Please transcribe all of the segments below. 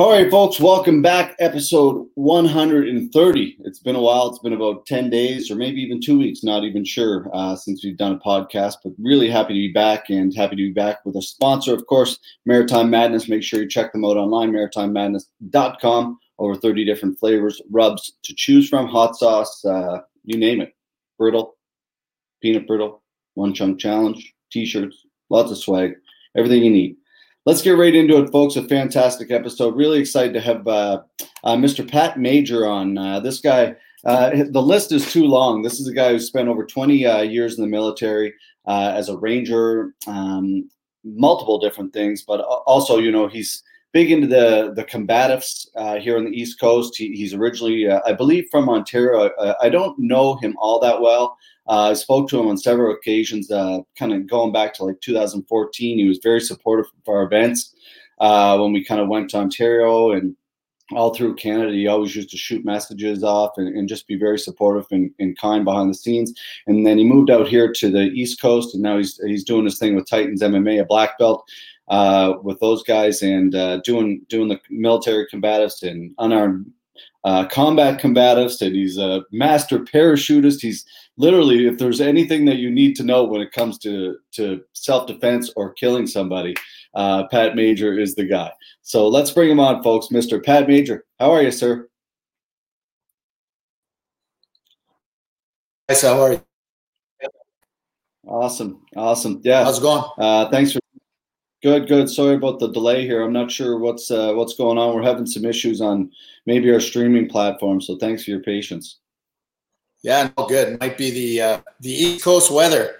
All right, folks, welcome back. Episode 130. It's been a while. It's been about 10 days or maybe even two weeks, not even sure, uh, since we've done a podcast, but really happy to be back and happy to be back with a sponsor, of course, Maritime Madness. Make sure you check them out online, maritimemadness.com. Over 30 different flavors, rubs to choose from, hot sauce, uh, you name it. Brittle, peanut brittle, one chunk challenge, t shirts, lots of swag, everything you need let's get right into it, folks. A fantastic episode. Really excited to have uh, uh, Mr. Pat Major on. Uh, this guy, uh, the list is too long. This is a guy who spent over 20 uh, years in the military uh, as a ranger, um, multiple different things, but also, you know, he's big into the the combatives here on the East Coast. He, he's originally, I believe, from Ontario. I don't know him all that well. Uh, I spoke to him on several occasions, uh, kind of going back to like 2014. He was very supportive of our events uh, when we kind of went to Ontario and all through Canada. He always used to shoot messages off and, and just be very supportive and, and, kind behind the scenes. And then he moved out here to the East Coast, and now he's he's doing his thing with Titans MMA, a black belt. Uh, with those guys and uh, doing doing the military combatives and unarmed uh, combat combatives, and he's a master parachutist. He's literally, if there's anything that you need to know when it comes to to self defense or killing somebody, uh, Pat Major is the guy. So let's bring him on, folks. Mr. Pat Major, how are you, sir? Nice. How are you? Awesome, awesome. Yeah. How's it going? Uh, thanks for Good, good. Sorry about the delay here. I'm not sure what's uh, what's going on. We're having some issues on maybe our streaming platform. So thanks for your patience. Yeah, no good. Might be the uh, the East Coast weather,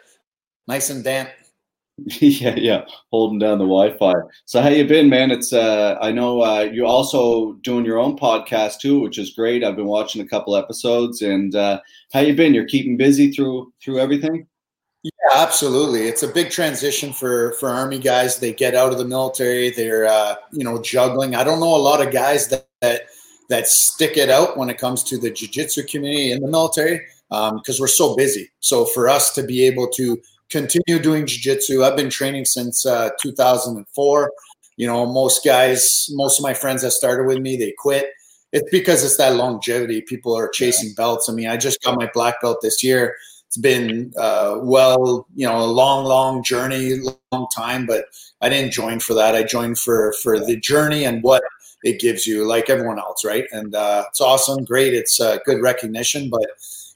nice and damp. yeah, yeah, holding down the Wi-Fi. So how you been, man? It's uh, I know uh, you're also doing your own podcast too, which is great. I've been watching a couple episodes, and uh, how you been? You're keeping busy through through everything. Absolutely. It's a big transition for for army guys. They get out of the military. They're uh, you know juggling. I don't know a lot of guys that, that that stick it out when it comes to the jiu-jitsu community in the military because um, we're so busy. So for us to be able to continue doing jiu-jitsu, I've been training since uh, 2004. You know, most guys, most of my friends that started with me, they quit. It's because it's that longevity. People are chasing belts. I mean, I just got my black belt this year it's been uh, well, you know, a long, long journey, long time. But I didn't join for that. I joined for for the journey and what it gives you, like everyone else, right? And uh, it's awesome, great. It's uh, good recognition, but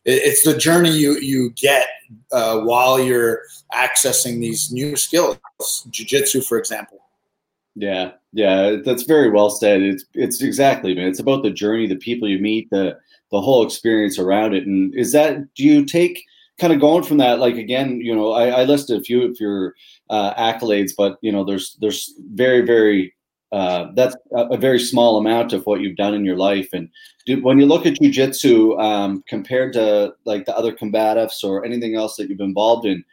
it, it's the journey you you get uh, while you're accessing these new skills, jiu-jitsu, for example. Yeah, yeah, that's very well said. It's it's exactly, man. It's about the journey, the people you meet, the the whole experience around it. And is that do you take kind of going from that, like again, you know, I, I listed a few of your uh, accolades, but you know, there's there's very very uh, that's a, very small amount of what you've done in your life. And do, when you look at jujitsu um, compared to like the other combatives or anything else that you've been involved in,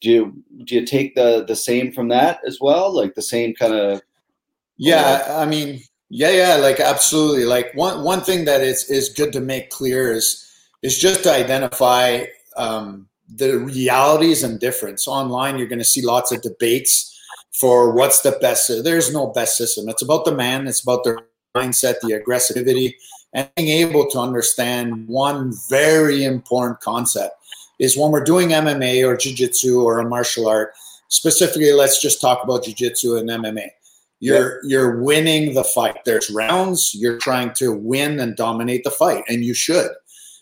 do you do you take the the same from that as well, like the same kind of? Yeah, I mean, yeah, yeah, like absolutely. Like one one thing that is is good to make clear is is just to identify um, the realities and difference. Online, you're going to see lots of debates for what's the best. There's no best system. It's about the man. It's about the mindset, the aggressivity, and being able to understand one very important concept is when we're doing MMA or jiu-jitsu or a martial art. Specifically, let's just talk about jiu-jitsu and MMA. You're yeah. you're winning the fight. There's rounds. You're trying to win and dominate the fight, and you should.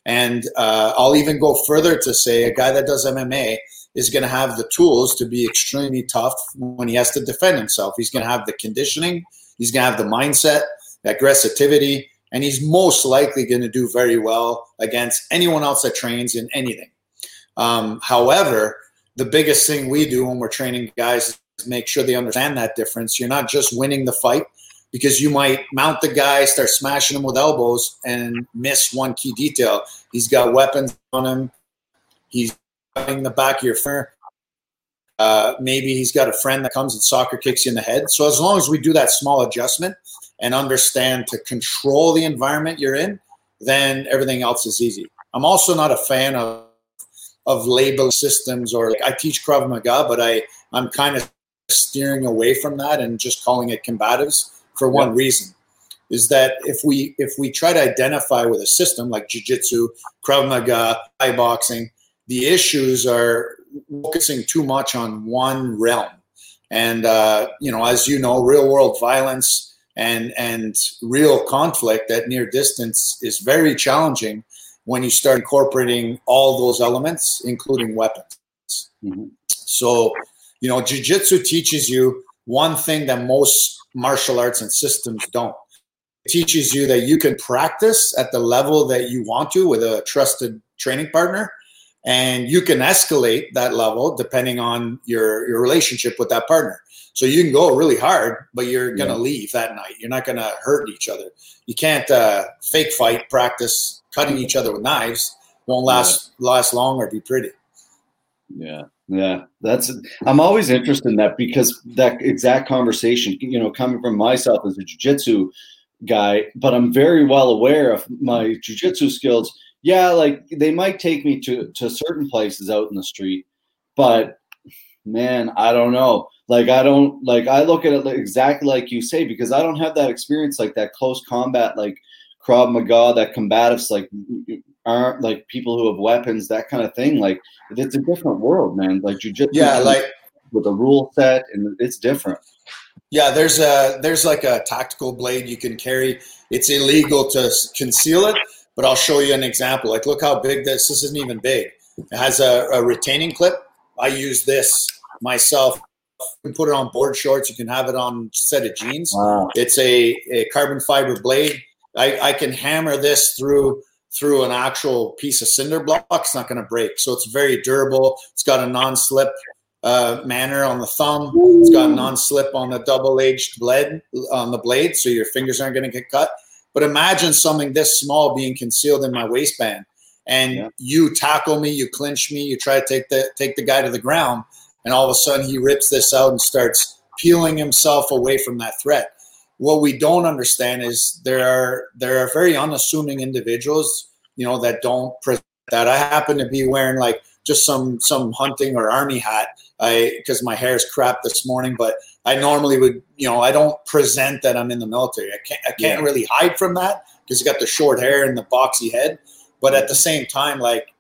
And uh, I'll even go further to say a guy that does MMA is going to have the tools to be extremely tough when he has to defend himself. He's going to have the conditioning, he's going to have the mindset, the aggressivity, and he's most likely going to do very well against anyone else that trains in anything. Um, however, the biggest thing we do when we're training guys is make sure they understand that difference. You're not just winning the fight, because you might mount the guy, start smashing him with elbows, and miss one key detail. He's got weapons on him. He's in the back of your fur. Uh, maybe he's got a friend that comes and soccer kicks you in the head. So as long as we do that small adjustment and understand to control the environment you're in, then everything else is easy. I'm also not a fan of of label systems or like I teach Krav Maga, but I I'm kind of steering away from that and just calling it combatives for one reason. is that if we if we try to identify with a system like jiu-jitsu krav maga thai boxing the issues are focusing too much on one realm and uh, you know as you know real world violence and and real conflict at near distance is very challenging when you start incorporating all those elements including weapons mm-hmm. so you know jiu-jitsu teaches you one thing that most martial arts and systems don't. Teaches you that you can practice at the level that you want to with a trusted training partner and you can escalate that level depending on your your relationship with that partner. So you can go really hard but you're going to yeah. leave that night. You're not going to hurt each other. You can't uh, fake fight practice cutting each other with knives. Won't last yeah. last long or be pretty. Yeah yeah that's i'm always interested in that because that exact conversation you know coming from myself as a jiu-jitsu guy, but I'm very well aware of my jujitsu skills. Yeah, like they might take me to to certain places out in the street, but man, I don't know. Like I don't like I look at it exactly like you say because I don't have that experience like that close combat like Krav Maga, that combatives like aren't like people who have weapons, that kind of thing. Like it's a different world, man. Like jujitsu, yeah, like with a rule set, and it's different. Yeah, there's a there's like a tactical blade you can carry. It's illegal to conceal it, but I'll show you an example. Like, look how big this. This isn't even big. It has a, a retaining clip. I use this myself. You can put it on board shorts. You can have it on set of jeans. Wow. It's a, a carbon fiber blade. I, I can hammer this through through an actual piece of cinder block. It's not going to break. So it's very durable. It's got a non-slip uh, manner on the thumb. It's got non-slip on the double-edged blade on the blade, so your fingers aren't going to get cut. But imagine something this small being concealed in my waistband, and yeah. you tackle me, you clinch me, you try to take the take the guy to the ground, and all of a sudden he rips this out and starts peeling himself away from that threat. What we don't understand is there are there are very unassuming individuals, you know, that don't present that. I happen to be wearing like just some some hunting or army hat I because my hair is crap this morning, but I normally would, you know, I don't present that I'm in the military. I can't I can't yeah. really hide from that because you got the short hair and the boxy head. But at the same time, like,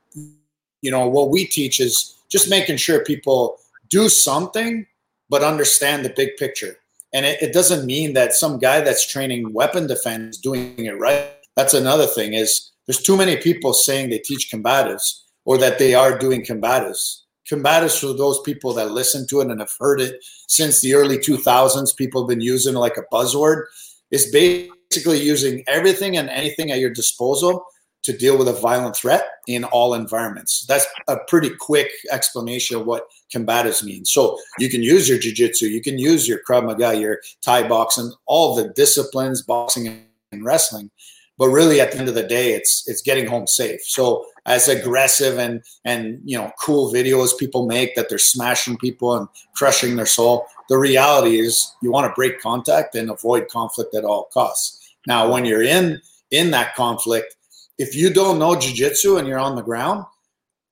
you know, what we teach is just making sure people do something, but understand the big picture. And it, it doesn't mean that some guy that's training weapon defense doing it right. That's another thing is there's too many people saying they teach combatives or that they are doing combatives. Combatives for those people that listen to it and have heard it since the early 2000s people have been using like a buzzword. Is basically using everything and anything at your disposal to deal with a violent threat in all environments. That's a pretty quick explanation of what combatives mean so you can use your jiu-jitsu you can use your krav maga your thai boxing all the disciplines boxing and wrestling. But really at the end of the day it's it's getting home safe. So as aggressive and and you know cool videos people make that they're smashing people and crushing their soul the reality is you want to break contact and avoid conflict at all costs. Now when you're in in that conflict if you don't know jiu-jitsu and you're on the ground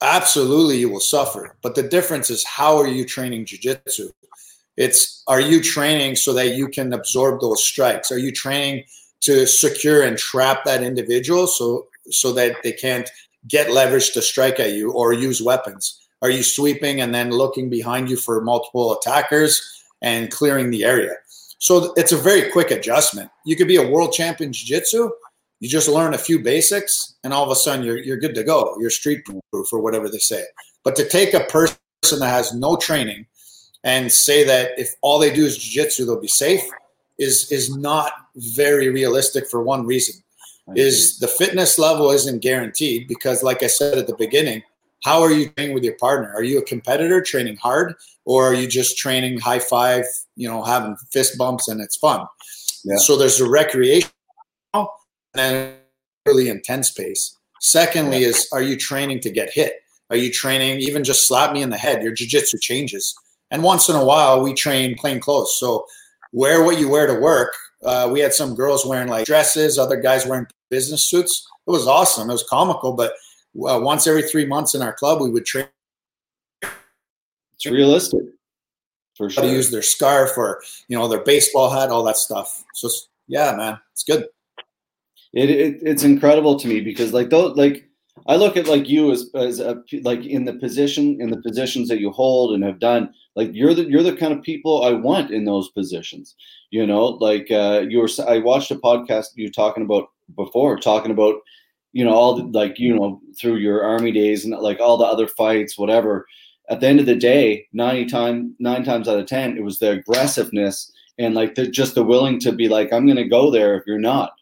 absolutely you will suffer but the difference is how are you training jiu-jitsu it's are you training so that you can absorb those strikes are you training to secure and trap that individual so so that they can't get leverage to strike at you or use weapons? Are you sweeping and then looking behind you for multiple attackers and clearing the area? So it's a very quick adjustment. You could be a world champion jiu-jitsu. You just learn a few basics, and all of a sudden you're you're good to go. You're street proof or whatever they say. But to take a person that has no training and say that if all they do is jiu-jitsu, they'll be safe is is not very realistic for one reason is the fitness level isn't guaranteed because like i said at the beginning how are you training with your partner are you a competitor training hard or are you just training high five you know having fist bumps and it's fun yeah. so there's a recreation and really intense pace secondly is are you training to get hit are you training even just slap me in the head your jiu-jitsu changes and once in a while we train plain clothes so wear what you wear to work uh, we had some girls wearing like dresses, other guys wearing business suits. It was awesome. It was comical, but uh, once every three months in our club, we would train. It's realistic, for sure. To use their scarf or you know their baseball hat, all that stuff. So yeah, man, it's good. It, it it's incredible to me because like those like I look at like you as as a, like in the position in the positions that you hold and have done like you're the you're the kind of people I want in those positions. You know, like uh, you were I watched a podcast you were talking about before talking about you know all the, like you know through your army days and like all the other fights whatever at the end of the day 90 time nine times out of ten it was the aggressiveness and like the, just the willing to be like i'm gonna go there if you're not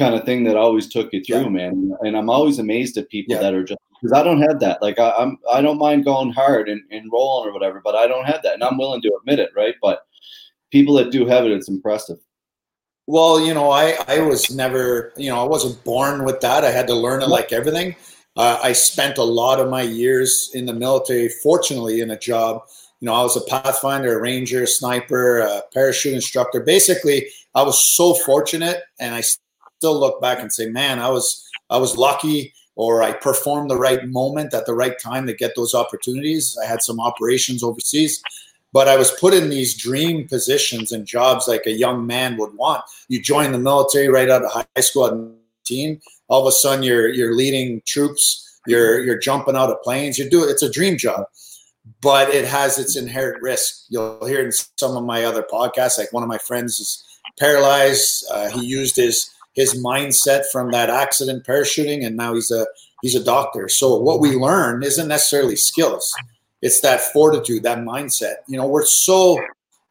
kind of thing that always took you through, yeah. man. And I'm always amazed at people yeah. that are just because I don't have that. Like I, I'm, I don't mind going hard and, and rolling or whatever, but I don't have that, and I'm willing to admit it, right? But people that do have it, it's impressive. Well, you know, I, I was never, you know, I wasn't born with that. I had to learn it like everything. Uh, I spent a lot of my years in the military, fortunately, in a job. You know, I was a pathfinder, a ranger, sniper, a parachute instructor. Basically, I was so fortunate, and I still look back and say, man, I was I was lucky or I performed the right moment at the right time to get those opportunities. I had some operations overseas, but I was put in these dream positions and jobs like a young man would want. You join the military right out of high school at 19. All of a sudden, you're you're leading troops. You're you're jumping out of planes. You do it, it's a dream job, but it has its inherent risk. You'll hear in some of my other podcasts. Like one of my friends is paralyzed. Uh, he used his his mindset from that accident parachuting, and now he's a he's a doctor. So what we learn isn't necessarily skills; it's that fortitude, that mindset. You know, we're so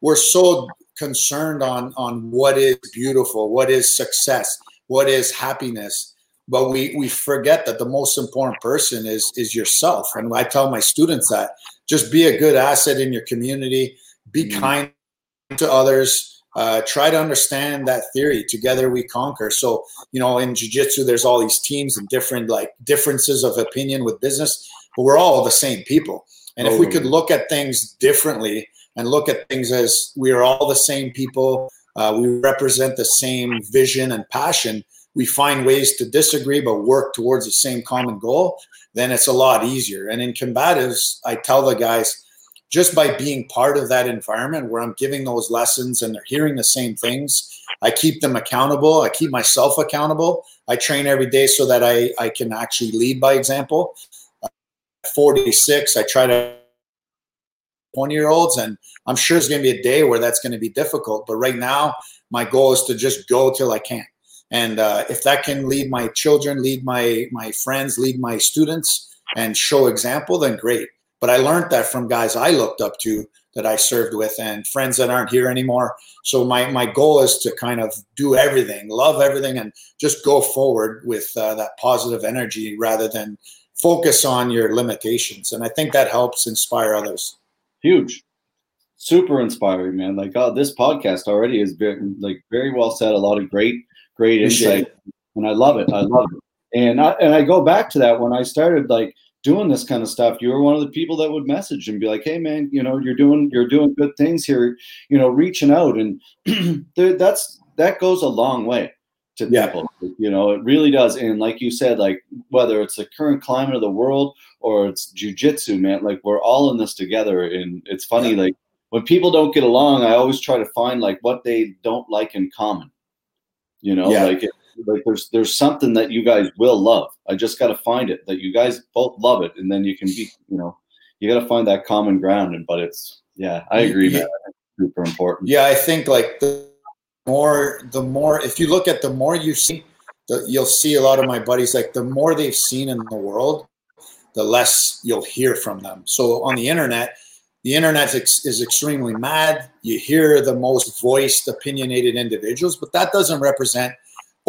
we're so concerned on on what is beautiful, what is success, what is happiness, but we we forget that the most important person is is yourself. And I tell my students that just be a good asset in your community, be mm-hmm. kind to others uh, try to understand that theory. Together we conquer. So, you know, in jujitsu, there's all these teams and different like differences of opinion with business, but we're all the same people. And oh. if we could look at things differently and look at things as we are all the same people, uh, we represent the same vision and passion. We find ways to disagree but work towards the same common goal. Then it's a lot easier. And in combatives, I tell the guys just by being part of that environment where I'm giving those lessons and they're hearing the same things, I keep them accountable. I keep myself accountable. I train every day so that I, I can actually lead by example. 46, I try to 20 year olds, and I'm sure it's going to be a day where that's going to be difficult. But right now, my goal is to just go till I can. And uh, if that can lead my children, lead my my friends, lead my students, and show example, then great. But I learned that from guys I looked up to that I served with and friends that aren't here anymore. So my, my goal is to kind of do everything, love everything, and just go forward with uh, that positive energy rather than focus on your limitations. And I think that helps inspire others. Huge. Super inspiring, man. Like uh, this podcast already is been like very well said. A lot of great, great insight, and I love it. I love it. And I, and I go back to that when I started like doing this kind of stuff you were one of the people that would message and be like hey man you know you're doing you're doing good things here you know reaching out and that's that goes a long way to yeah. people you know it really does and like you said like whether it's the current climate of the world or it's jujitsu man like we're all in this together and it's funny yeah. like when people don't get along i always try to find like what they don't like in common you know yeah. like like there's there's something that you guys will love. I just got to find it that you guys both love it, and then you can be, you know, you got to find that common ground. And but it's yeah, I agree, yeah. man. Super important. Yeah, I think like the more the more if you look at the more you see, the, you'll see a lot of my buddies like the more they've seen in the world, the less you'll hear from them. So on the internet, the internet is extremely mad. You hear the most voiced, opinionated individuals, but that doesn't represent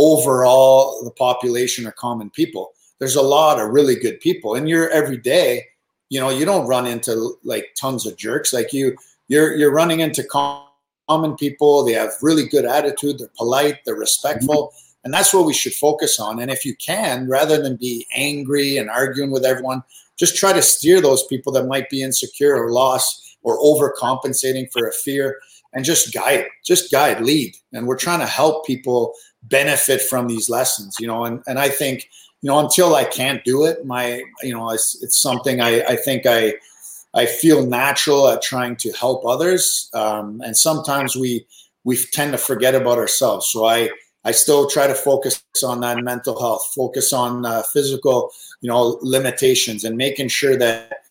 overall the population or common people. There's a lot of really good people in your everyday. You know, you don't run into like tons of jerks. Like you, you're you're running into common people. They have really good attitude. They're polite. They're respectful. Mm-hmm. And that's what we should focus on. And if you can, rather than be angry and arguing with everyone, just try to steer those people that might be insecure or lost or overcompensating for a fear and just guide, just guide, lead. And we're trying to help people benefit from these lessons, you know, and, and I think, you know, until I can't do it, my, you know, it's, it's something I, I think I, I feel natural at trying to help others. Um, and sometimes we, we tend to forget about ourselves. So I I still try to focus on that mental health, focus on uh, physical, you know, limitations, and making sure that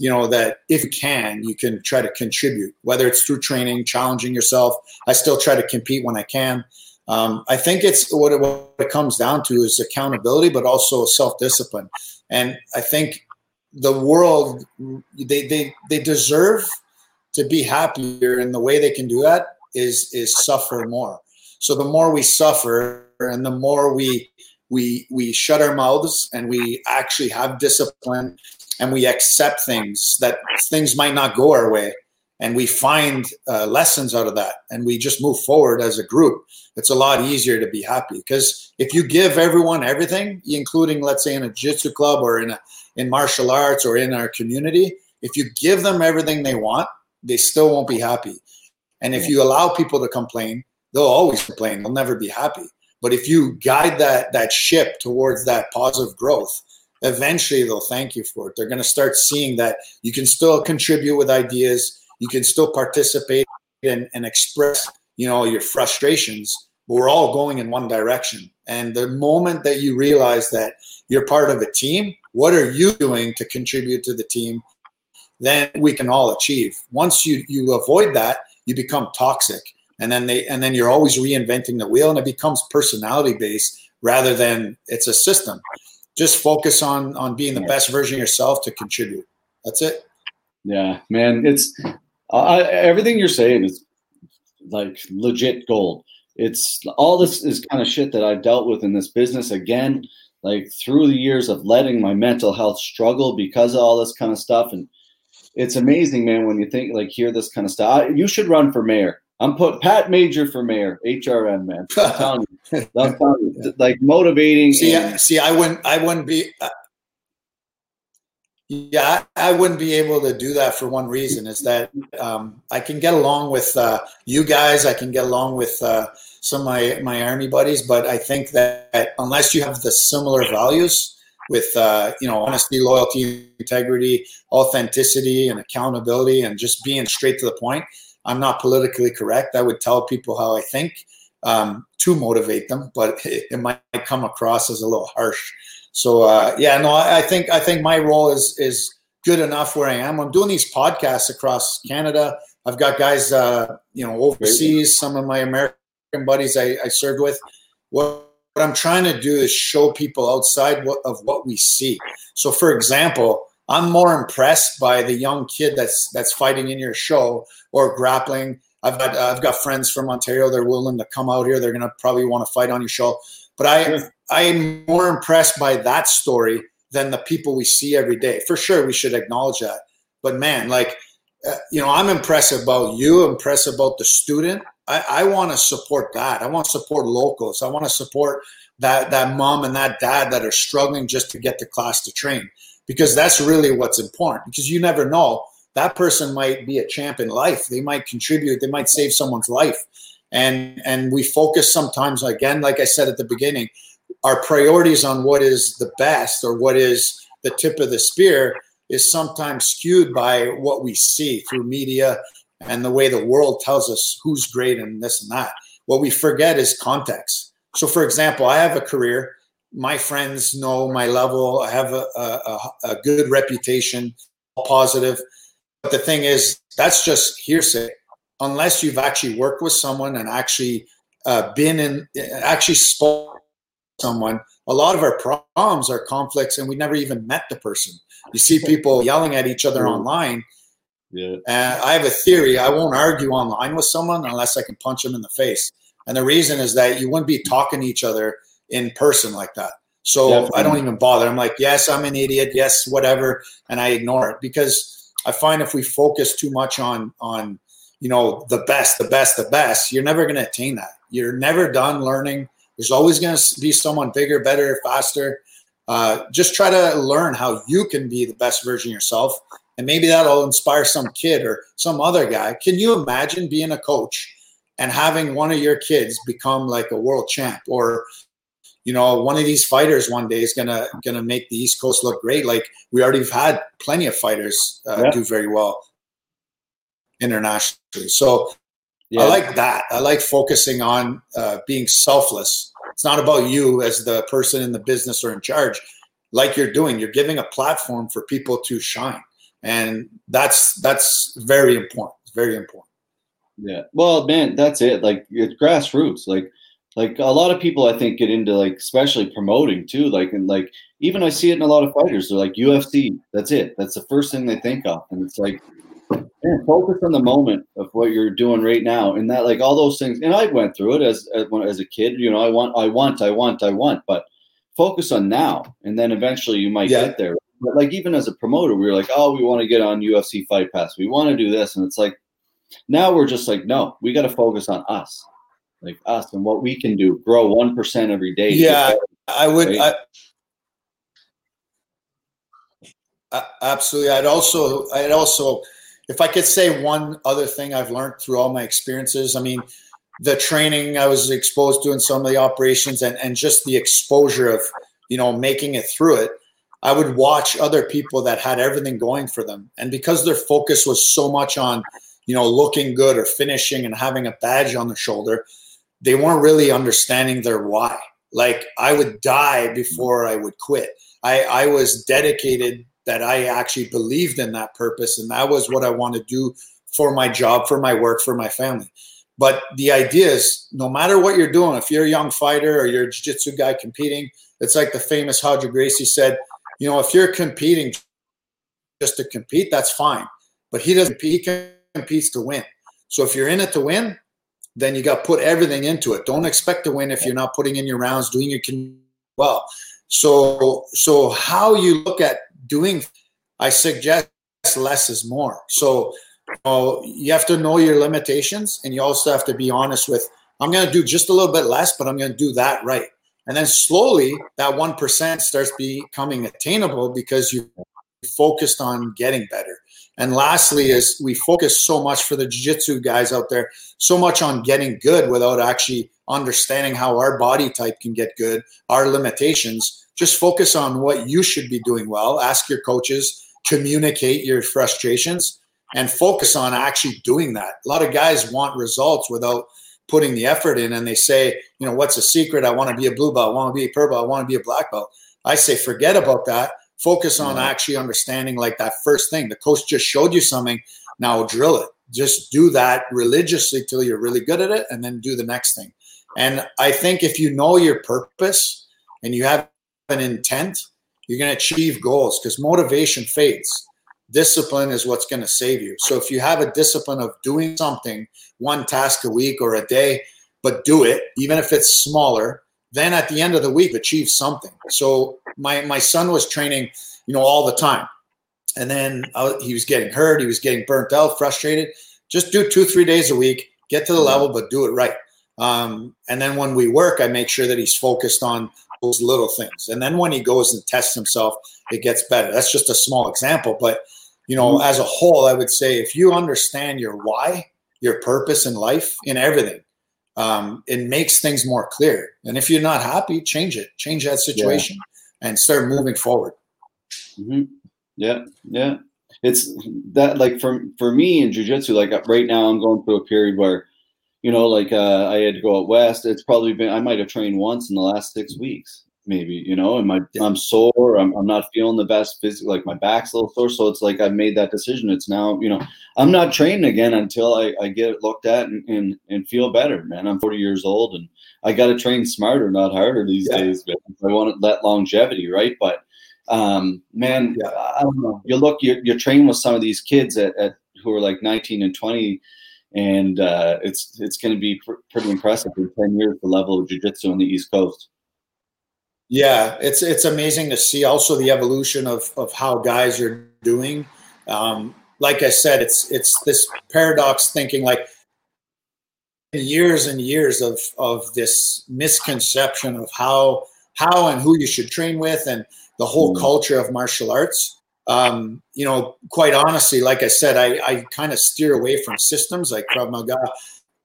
you know that if you can, you can try to contribute, whether it's through training, challenging yourself. I still try to compete when I can. Um, I think it's what it, what it comes down to is accountability, but also self discipline. And I think the world they they they deserve to be happier, and the way they can do that is is suffer more. So the more we suffer and the more we we we shut our mouths and we actually have discipline and we accept things that things might not go our way and we find uh, lessons out of that and we just move forward as a group it's a lot easier to be happy because if you give everyone everything including let's say in a jiu-jitsu club or in a in martial arts or in our community if you give them everything they want they still won't be happy and if you allow people to complain they'll always complain. They'll never be happy. But if you guide that that ship towards that positive growth, eventually they'll thank you for it. They're going to start seeing that you can still contribute with ideas, you can still participate and, and express, you know, your frustrations. But we're all going in one direction. And the moment that you realize that you're part of a team, what are you doing to contribute to the team? Then we can all achieve. Once you you avoid that, you become toxic and then they and then you're always reinventing the wheel and it becomes personality based rather than it's a system just focus on on being the best version of yourself to contribute that's it yeah man it's uh, everything you're saying is like legit gold it's all this is kind of shit that i've dealt with in this business again like through the years of letting my mental health struggle because of all this kind of stuff and it's amazing man when you think like hear this kind of stuff I, you should run for mayor I'm put Pat Major for mayor, HRM man. I'm telling you, I'm telling you like motivating. See, and- I, see, I wouldn't, I wouldn't be. Yeah, I, I, wouldn't be able to do that for one reason is that um, I can get along with uh, you guys. I can get along with uh, some of my my army buddies, but I think that unless you have the similar values with uh, you know honesty, loyalty, integrity, authenticity, and accountability, and just being straight to the point, I'm not politically correct. I would tell people how I think um, to motivate them, but it, it, might come across as a little harsh. So uh, yeah, no, I, I, think I think my role is is good enough where I am. I'm doing these podcasts across Canada. I've got guys, uh, you know, overseas. Some of my American buddies I, I served with. What, what I'm trying to do is show people outside what, of what we see. So, for example, I'm more impressed by the young kid that's that's fighting in your show or grappling. I've got I've got friends from Ontario. They're willing to come out here. They're gonna probably want to fight on your show. But I sure. I am more impressed by that story than the people we see every day. For sure, we should acknowledge that. But man, like uh, you know, I'm impressed about you. Impressed about the student. I, I want to support that. I want to support locals. I want to support that that mom and that dad that are struggling just to get to class to train because that's really what's important because you never know that person might be a champ in life they might contribute they might save someone's life and and we focus sometimes again like i said at the beginning our priorities on what is the best or what is the tip of the spear is sometimes skewed by what we see through media and the way the world tells us who's great and this and that what we forget is context so for example i have a career my friends know my level. I have a, a, a good reputation, positive. But the thing is, that's just hearsay. Unless you've actually worked with someone and actually uh, been in, actually spoke someone, a lot of our problems are conflicts and we never even met the person. You see people yelling at each other online. Yeah. Uh, I have a theory. I won't argue online with someone unless I can punch them in the face. And the reason is that you wouldn't be talking to each other in person like that. So Definitely. I don't even bother. I'm like, yes, I'm an idiot. Yes, whatever, and I ignore it because I find if we focus too much on on you know the best, the best, the best, you're never going to attain that. You're never done learning. There's always going to be someone bigger, better, faster. Uh, just try to learn how you can be the best version of yourself, and maybe that'll inspire some kid or some other guy. Can you imagine being a coach and having one of your kids become like a world champ or you know, one of these fighters one day is gonna gonna make the East Coast look great. Like we already have had plenty of fighters uh, yeah. do very well internationally. So Yeah. I like that. I like focusing on uh, being selfless. It's not about you as the person in the business or in charge. Like you're doing, you're giving a platform for people to shine, and that's that's very important. It's very important. Yeah. Well, man, that's it. Like it's grassroots. Like like a lot of people I think get into like especially promoting too. Like and like even I see it in a lot of fighters. They're like UFC. That's it. That's the first thing they think of, and it's like focus on the moment of what you're doing right now, and that like all those things. And I went through it as as, as a kid. You know, I want, I want, I want, I want, but focus on now, and then eventually you might yeah. get there. But like even as a promoter, we were like, oh, we want to get on UFC Fight Pass. We want to do this, and it's like now we're just like, no, we got to focus on us, like us and what we can do. Grow one percent every day. Yeah, I would. I, absolutely. I'd also. I'd also. If I could say one other thing I've learned through all my experiences, I mean, the training I was exposed to in some of the operations, and and just the exposure of you know making it through it. I would watch other people that had everything going for them, and because their focus was so much on you know, looking good or finishing and having a badge on the shoulder, they weren't really understanding their why. Like I would die before I would quit. I, I was dedicated that I actually believed in that purpose. And that was what I want to do for my job, for my work, for my family. But the idea is no matter what you're doing, if you're a young fighter or you're a jiu-jitsu guy competing, it's like the famous Roger Gracie said, you know, if you're competing just to compete, that's fine. But he doesn't he competes to win. So if you're in it to win, then you got to put everything into it. Don't expect to win if you're not putting in your rounds, doing your well. So so how you look at doing, I suggest less is more. So you, you have to know your limitations, and you also have to be honest with. I'm going to do just a little bit less, but I'm going to do that right. And then slowly, that one percent starts becoming attainable because you focused on getting better. And lastly, is we focus so much for the jiu-jitsu guys out there, so much on getting good without actually understanding how our body type can get good, our limitations. Just focus on what you should be doing well. Ask your coaches, communicate your frustrations, and focus on actually doing that. A lot of guys want results without putting the effort in, and they say, you know, what's the secret? I want to be a blue belt, I want to be a purple, I want to be a black belt. I say, forget about that focus on actually understanding like that first thing. The coach just showed you something. Now drill it. Just do that religiously till you're really good at it and then do the next thing. And I think if you know your purpose and you have an intent, you're going to achieve goals because motivation fades. Discipline is what's going to save you. So if you have a discipline of doing something, one task a week or a day, but do it, even if it's smaller, then at the end of the week achieve something. So my my son was training, you know, all the time, and then uh, he was getting hurt, he was getting burnt out, frustrated. Just do two three days a week, get to the level, but do it right. Um, and then when we work, I make sure that he's focused on those little things. And then when he goes and tests himself, it gets better. That's just a small example, but you know, mm-hmm. as a whole, I would say if you understand your why, your purpose in life, in everything, um, it makes things more clear. And if you're not happy, change it, change that situation, yeah. and start moving forward. Mm-hmm. Yeah, yeah. It's that like for for me in jujitsu, like right now, I'm going through a period where, you know, like uh, I had to go out west. It's probably been I might have trained once in the last six weeks maybe you know and my i'm sore. I'm, I'm not feeling the best physically like my back's a little sore. So it's like i've made that decision. It's now you know i'm not training again until i, I get it looked at and, and, and feel better man. I'm 40 years old and i got to train smarter not harder these yeah. days but i want that longevity right? But um man yeah. i don't know. You look you, you train with some of these kids at, at who are like 19 and 20 and uh, it's it's going to be pr- pretty impressive in 10 years the level of jiu-jitsu on the east coast yeah, it's it's amazing to see also the evolution of of how guys are doing. Um, like I said, it's it's this paradox thinking like years and years of of this misconception of how how and who you should train with and the whole mm. culture of martial arts. Um, you know, quite honestly, like I said, I, I kind of steer away from systems like Krav Maga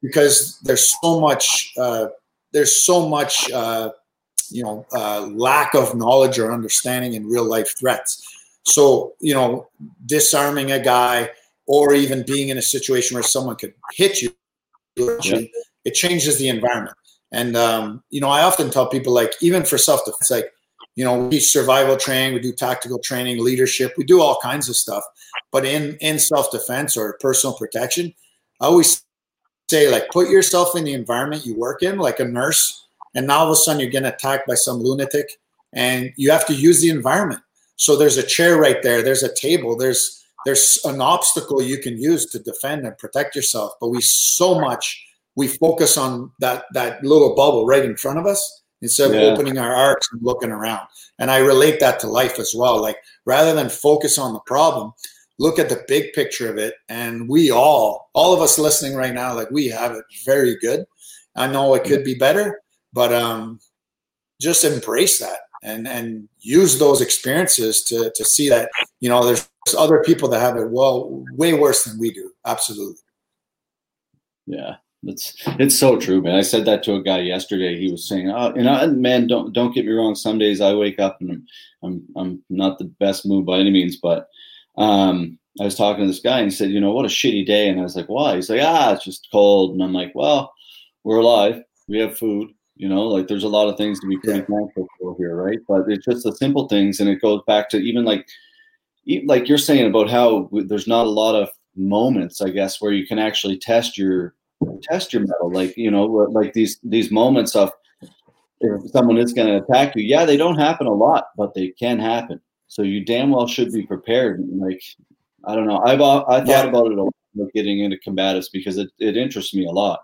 because there's so much uh, there's so much uh, you know uh, lack of knowledge or understanding in real life threats. So you know, disarming a guy or even being in a situation where someone could hit you yeah. it changes the environment. And um, you know, I often tell people like even for self defense, like you know, we survival training, we do tactical training, leadership, we do all kinds of stuff. But in in self defense or personal protection, I always say like put yourself in the environment you work in, like a nurse, and now all of a sudden you're getting attacked by some lunatic, and you have to use the environment. So there's a chair right there, there's a table, there's there's an obstacle you can use to defend and protect yourself. But we so much we focus on that that little bubble right in front of us instead of yeah. opening our arcs and looking around. And I relate that to life as well. Like rather than focus on the problem, look at the big picture of it. And we all, all of us listening right now, like we have it very good. I know it could be better, but um, just embrace that and and use those experiences to to see that you know there's other people that have it well way worse than we do. Absolutely. Yeah, it's it's so true, man. I said that to a guy yesterday. He was saying, "Oh, you know, man, don't don't get me wrong. Some days I wake up and I'm I'm, I'm not the best mood by any means, but um, I was talking to this guy and he said, you know, what a shitty day. And I was like, why? He's like, ah, it's just cold. And I'm like, well, we're alive. We have food. You know, like there's a lot of things to be pretty thankful for here, right? But it's just the simple things, and it goes back to even like, like you're saying about how there's not a lot of moments, I guess, where you can actually test your test your mettle. Like you know like these these moments of if someone is going to attack you yeah they don't happen a lot but they can happen. So you damn well should be prepared. Like i don't know. I've uh, i thought yeah. about it a lot getting into combatives because it, it interests me a lot.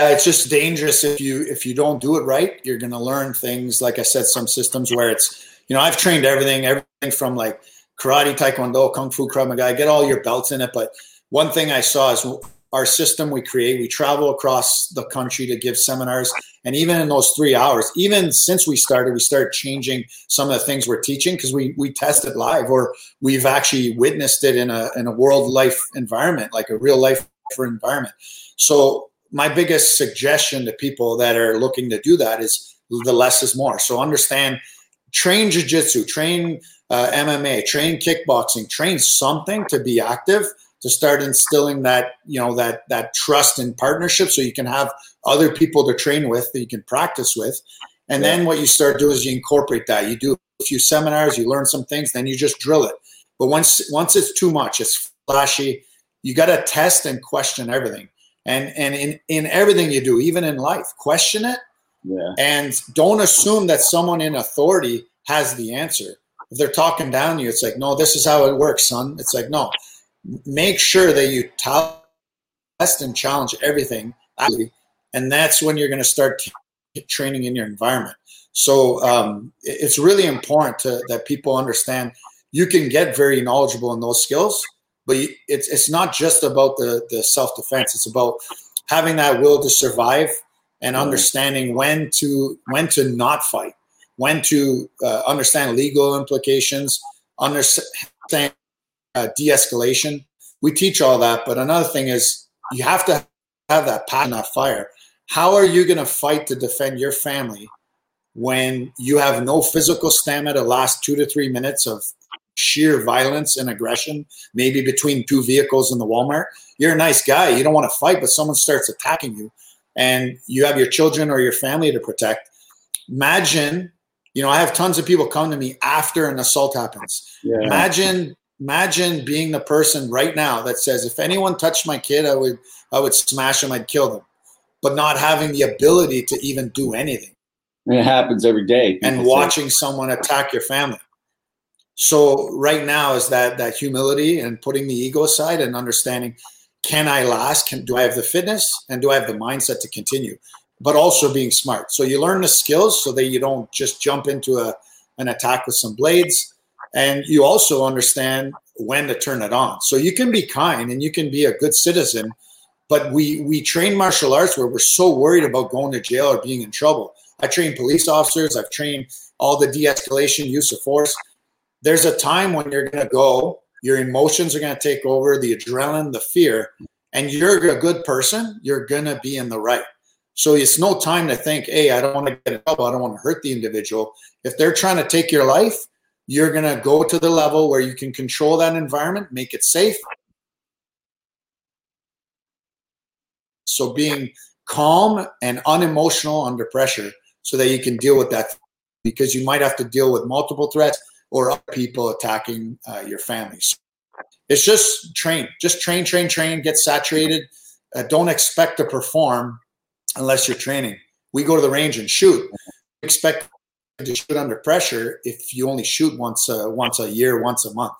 Uh, it's just dangerous if you if you don't do it right you're going to learn things. Like i said some systems where it's you know i've trained everything everything from like karate taekwondo kung fu krav maga get all your belts in it but one thing i saw is our system we create. We travel across the country to give seminars. And even in those three hours, even since we started, we started changing some of the things we're teaching because we, we test it live or we've actually witnessed it in a, in a world life environment, like a real life environment. So my biggest suggestion to people that are looking to do that is the less is more. So understand, train jujitsu, train uh, MMA, train kickboxing, train something to be active – to start instilling that you know that that trust and partnership so you can have other people to train with that you can practice with. And yeah. then what you start doing is you incorporate that. You do a few seminars you learn some things then you just drill it. But once once it's too much it's flashy you got to test and question everything. And and in in everything you do even in life question it yeah. and don't assume that someone in authority has the answer. If they're talking down to you it's like no this is how it works son. It's like no make sure that you test and challenge everything and that's when you're going to start training in your environment. So um, it's really important to, that people understand you can get very knowledgeable in those skills but it's, it's not just about the, the self-defense. It's about having that will to survive and understanding when to when to not fight when to uh, understand legal implications understand uh, de-escalation. We teach all that, but another thing is you have to have that passion, that fire. How are you going to fight to defend your family when you have no physical stamina to last two to three minutes of sheer violence and aggression, maybe between two vehicles in the Walmart? You're a nice guy. You don't want to fight, but someone starts attacking you and you have your children or your family to protect. Imagine, you know, I have tons of people come to me after an assault happens. Yeah. Imagine imagine being the person right now that says if anyone touched my kid i would i would smash them i'd kill them. But not having the ability to even do anything. And it happens every day. And watching say. someone attack your family. So right now is that that humility and putting the ego aside and understanding can i last? Can do i have the fitness? And do i have the mindset to continue? But also being smart. So you learn the skills so that you don't just jump into a an attack with some blades and you also understand when to turn it on. So you can be kind and you can be a good citizen, but we we train martial arts where we're so worried about going to jail or being in trouble. I train police officers. I've trained all the de-escalation, use of force. There's a time when you're going to go. Your emotions are going to take over, the adrenaline, the fear, and you're a good person. You're going to be in the right. So it's no time to think, hey, I don't want to get in trouble. I don't want to hurt the individual. If they're trying to take your life, you're going to go to the level where you can control that environment, make it safe. So being calm and unemotional under pressure so that you can deal with that because you might have to deal with multiple threats or other people attacking uh, your family. So it's just train, just train, train, train, get saturated. Uh, don't expect to perform unless you're training. We go to the range and shoot. Expect to shoot under pressure if you only shoot once a, once a year, once a month.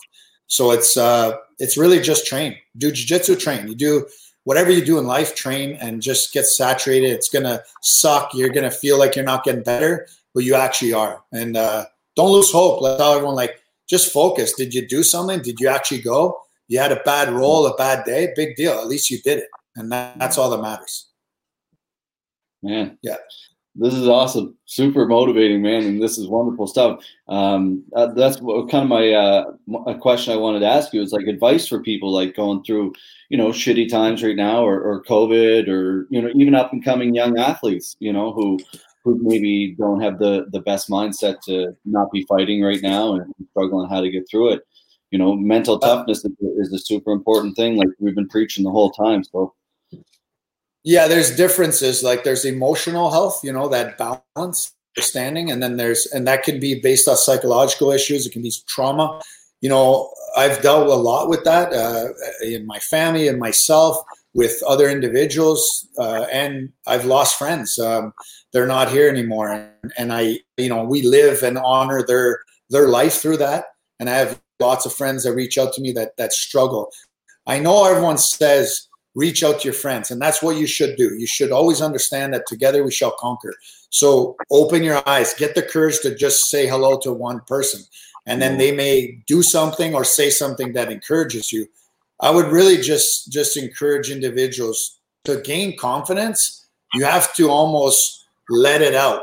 So it's uh, it's really just train. Do jujitsu, train. You do whatever you do in life, train and just get saturated. It's gonna suck. You're gonna feel like you're not getting better, but you actually are. And uh, don't lose hope. Let tell everyone like just focus. Did you do something? Did you actually go? You had a bad roll, a bad day. Big deal. At least you did it, and that, that's all that matters. Man, yeah, this is awesome, super motivating, man, and this is wonderful stuff. Um, uh, that's what, kind of my uh, a question I wanted to ask you is like advice for people like going through, you know, shitty times right now, or, or COVID, or you know, even up and coming young athletes, you know, who who maybe don't have the the best mindset to not be fighting right now and struggling how to get through it. You know, mental toughness is a super important thing, like we've been preaching the whole time. So yeah, there's differences. Like there's emotional health, you know, that balance, understanding, and then there's and that can be based on psychological issues. It can be trauma. You know, I've dealt a lot with that uh, in my family and myself with other individuals, uh, and I've lost friends. Um, they're not here anymore, and, and I, you know, we live and honor their their life through that. And I have lots of friends that reach out to me that that struggle. I know everyone says reach out to your friends. And that's what you should do. You should always understand that together we shall conquer. So open your eyes, get the courage to just say hello to one person. And then they may do something or say something that encourages you. I would really just just encourage individuals to gain confidence. You have to almost let it out.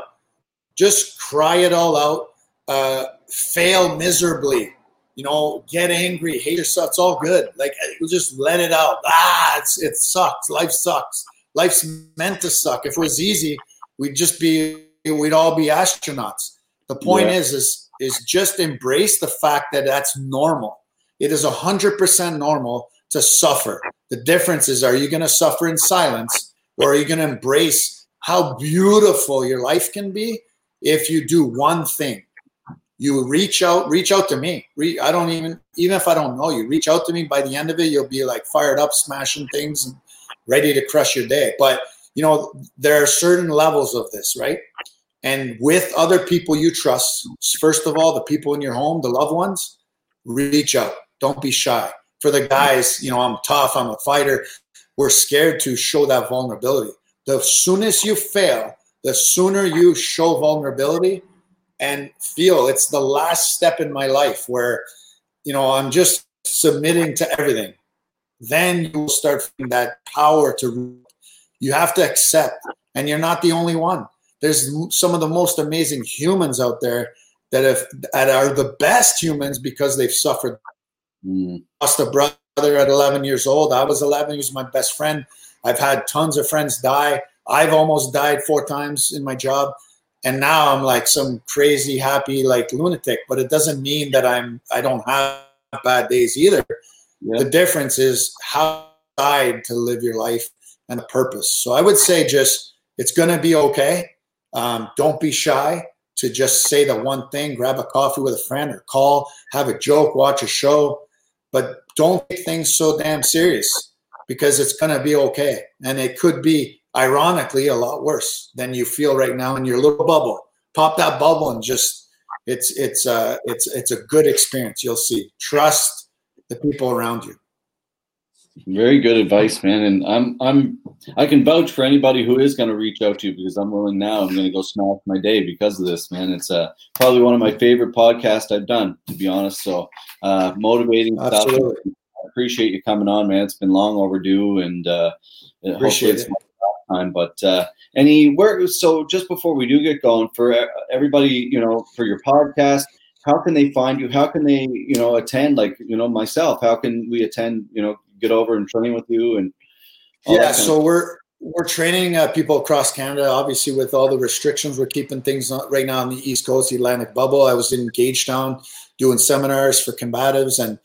Just cry it all out. Uh, fail miserably you know, get angry, hate yourself. It's all good. Like just let it out. Ah, it's it sucks. Life sucks. Life's meant to suck. If it was easy, we'd just be we'd all be astronauts. The point yeah. is is is just embrace the fact that that's normal. It is a hundred percent normal to suffer. The difference is, are you going to suffer in silence, or are you going to embrace how beautiful your life can be if you do one thing? You reach out reach out to me. Re- i don't even even if i don't know you reach out to me. By the end of it you'll be like fired up smashing things and ready to crush your day. But you know there are certain levels of this right? And with other people you trust first of all the people in your home the loved ones reach out. Don't be shy. For the guys you know i'm tough i'm a fighter. We're scared to show that vulnerability. The soonest you fail the sooner you show vulnerability and feel it's the last step in my life where you know i'm just submitting to everything. Then you will start feeling that power to you have to accept and you're not the only one. There's some of the most amazing humans out there that have that are the best humans because they've suffered. Mm. lost a brother at 11 years old. I was 11 he was my best friend. I've had tons of friends die. I've almost died four times in my job and now I'm like some crazy happy like lunatic. But it doesn't mean that I'm I don't have bad days either. Yeah. The difference is how decide to live your life and a purpose. So I would say just it's gonna be okay. Um, don't be shy to just say the one thing. Grab a coffee with a friend or call, have a joke, watch a show, but don't take things so damn serious because it's gonna be okay. And it could be ironically a lot worse than you feel right now in your little bubble. Pop that bubble and just it's it's uh it's it's a good experience. You'll see. Trust the people around you. Very good advice, man. And I'm I'm I can vouch for anybody who is going to reach out to you because I'm willing now. I'm going to go smash my day because of this, man. It's uh, probably one of my favorite podcasts I've done, to be honest. So uh, motivating Absolutely. stuff. I appreciate you coming on, man. It's been long overdue, and uh, appreciate it time. But uh, any where so just before we do get going, for everybody, you know, for your podcast, how can they find you? How can they, you know, attend? Like, you know, myself, how can we attend? You know, get over and train with you and yeah. So we're we're training uh, people across Canada. Obviously, with all the restrictions, we're keeping things right now on the East Coast, the Atlantic bubble. I was in Gagetown doing seminars for combatives, and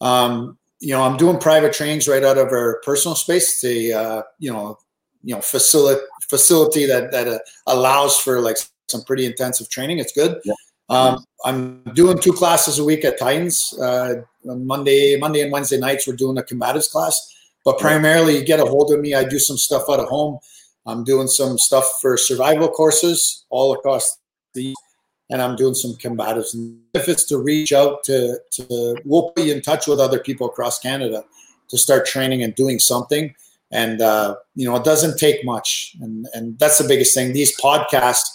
um, you know, I'm doing private trainings right out of our personal space. They, uh, you know, you know facility facility that that uh, allows for like some pretty intensive training. It's good. Yeah. Um, I'm doing two classes a week at Titans. Uh, Monday, Monday and Wednesday nights, we're doing a combatives class. But primarily, you get a hold of me. I do some stuff out of home. I'm doing some stuff for survival courses all across the, and I'm doing some combatives. And if it's to reach out to, to, we'll put you in touch with other people across Canada to start training and doing something. And uh, you know, it doesn't take much, and and that's the biggest thing. These podcasts,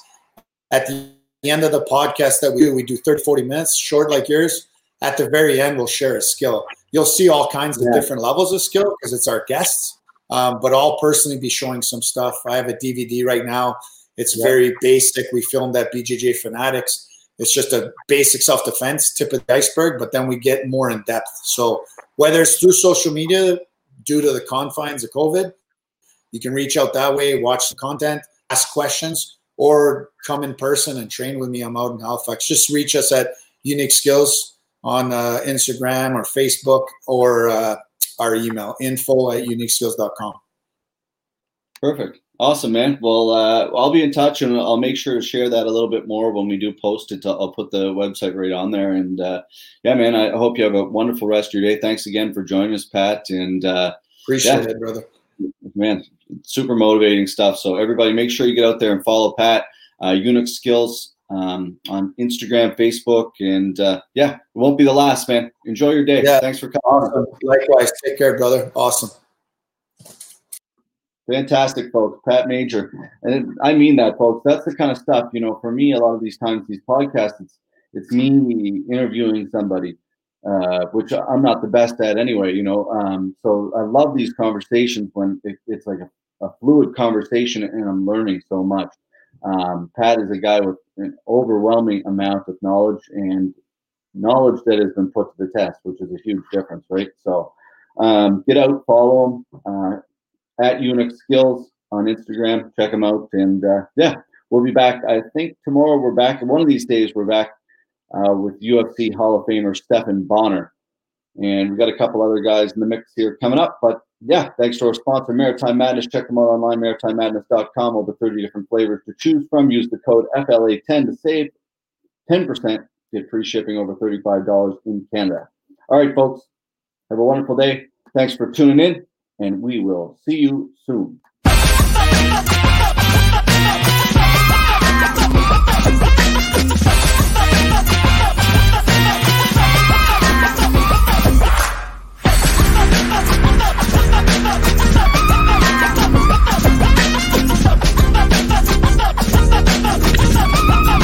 at the end of the podcast that we do, we do 30, 40 minutes, short like yours. At the very end, we'll share a skill. You'll see all kinds of different levels of skill because it's our guests. Um, but I'll personally be showing some stuff. I have a DVD right now. It's yeah. very basic. We filmed at BJJ Fanatics. It's just a basic self defense tip of the iceberg, but then we get more in depth. So whether it's through social media due to the confines of COVID, you can reach out that way, watch the content, ask questions, or come in person and train with me. I'm out in Halifax. Just reach us at Unik Skills on uh, Instagram or Facebook or uh, our email info at unikskills.com. Perfect. Awesome, man. Well, uh, I'll be in touch and I'll make sure to share that a little bit more when we do post it. I'll put the website right on there. And uh, yeah, man, I hope you have a wonderful rest of your day. Thanks again for joining us, Pat. And uh, appreciate yeah, it, brother. Man, super motivating stuff. So everybody, make sure you get out there and follow Pat. Uh, Unik Skills um, on Instagram, Facebook, and uh, yeah, it won't be the last, man. Enjoy your day. Yeah. Thanks for coming. Awesome. Likewise. Take care, brother. Awesome. Fantastic, folks. Pat Major, and I mean that, folks. That's the kind of stuff you know. For me, a lot of these times, these podcasts, it's it's me interviewing somebody, uh, which I'm not the best at anyway. You know, um, so I love these conversations when it, it's like a, a, fluid conversation, and I'm learning so much. Um, Pat is a guy with an overwhelming amount of knowledge and knowledge that has been put to the test, which is a huge difference, right? So um, get out, follow him uh, at Unik Skills on Instagram. Check them out, and uh, yeah, we'll be back. I think tomorrow we're back. One of these days we're back uh, with UFC Hall of Famer Stephan Bonnar. and we've got a couple other guys in the mix here coming up. But yeah, thanks to our sponsor, Maritime Madness. Check them out online, maritimemadness.com. Over 30 different flavors to choose from. Use the code FLA10 to save 10%. Get free shipping over $35 in Canada. All right, folks. Have a wonderful day. Thanks for tuning in, and we will see you soon.